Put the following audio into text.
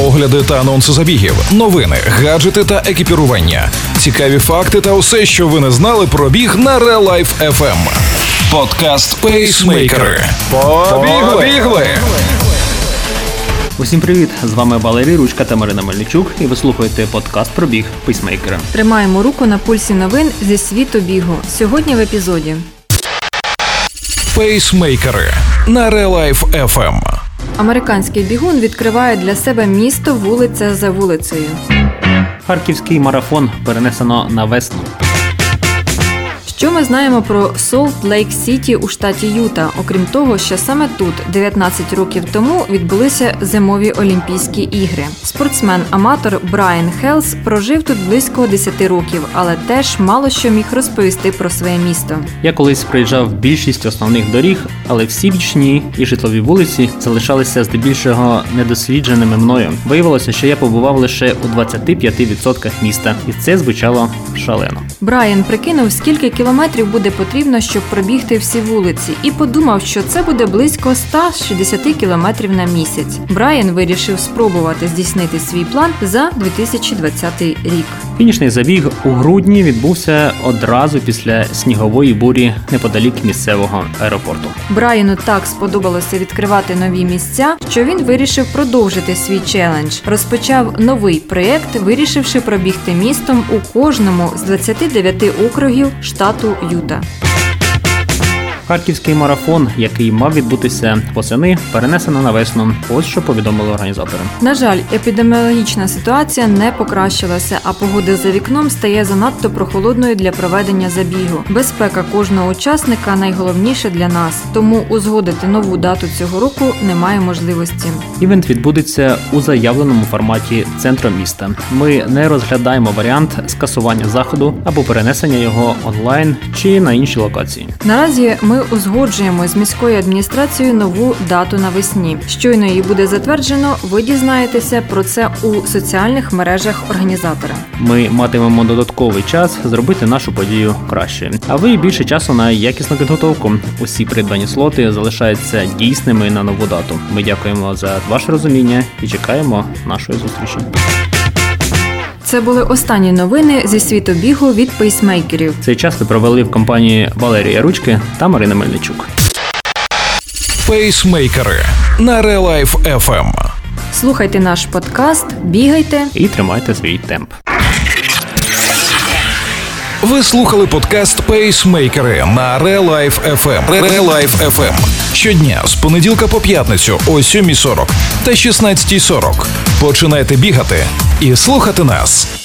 огляди та анонси забігів, новини, гаджети та екіпірування, цікаві факти та усе, що ви не знали про біг на Real Life FM. Подкаст Пейсмейкери. Побігли! Усім привіт! З вами Валерій Ручка та Марина Мельничук, і ви слухаєте подкаст про біг Пейсмейкери. Тримаємо руку на пульсі новин зі світу бігу. Сьогодні в епізоді. Пейсмейкери на Real Life FM. Американський бігун відкриває для себе місто вулиця за вулицею. Харківський марафон перенесено на весну. Що ми знаємо про Солт Лейк Сіті у штаті Юта, окрім того, що саме тут, 19 років тому, відбулися зимові Олімпійські ігри. Спортсмен-аматор Брайан Хелс прожив тут близько 10 років, але теж мало що міг розповісти про своє місто. Я колись проїжджав більшість основних доріг, але всі бічні і житлові вулиці залишалися здебільшого недослідженими мною. Виявилося, що я побував лише у 25% міста, і це звучало шалено. Брайан прикинув, скільки кілометрів буде потрібно, щоб пробігти всі вулиці, і подумав, що це буде близько 160 кілометрів на місяць. Брайан вирішив спробувати здійснити свій план за 2020 рік. Фінішний забіг у грудні відбувся одразу після снігової бурі неподалік місцевого аеропорту. Брайану так сподобалося відкривати нові місця, що він вирішив продовжити свій челендж. Розпочав новий проєкт, вирішивши пробігти містом у кожному з 29 округів штату Юта. Харківський марафон, який мав відбутися восени, перенесено на весну. Ось що повідомили організатори. На жаль, епідеміологічна ситуація не покращилася, а погода за вікном стає занадто прохолодною для проведення забігу. Безпека кожного учасника найголовніше для нас, тому узгодити нову дату цього року немає можливості. Івент відбудеться у заявленому форматі центру міста. Ми не розглядаємо варіант скасування заходу або перенесення його онлайн чи на інші локації. Наразі ми узгоджуємо з міською адміністрацією нову дату навесні. Щойно її буде затверджено. Ви дізнаєтеся про це у соціальних мережах організатора. Ми матимемо додатковий час зробити нашу подію краще. А ви більше часу на якісну підготовку. Усі придбані слоти залишаються дійсними на нову дату. Ми дякуємо за ваше розуміння і чекаємо нашої зустрічі. Це були останні новини зі світу бігу від пейсмейкерів. Цей час ви провели в компанії Валерія Ручки та Марина Мельничук. Пейсмейкери на Real Life FM. Слухайте наш подкаст, бігайте. І тримайте свій темп. Ви слухали подкаст Пейсмейкери на Real Life FM. Real FM. Щодня з понеділка по п'ятницю о 7.40 та 16.40. Починайте бігати і слухати нас.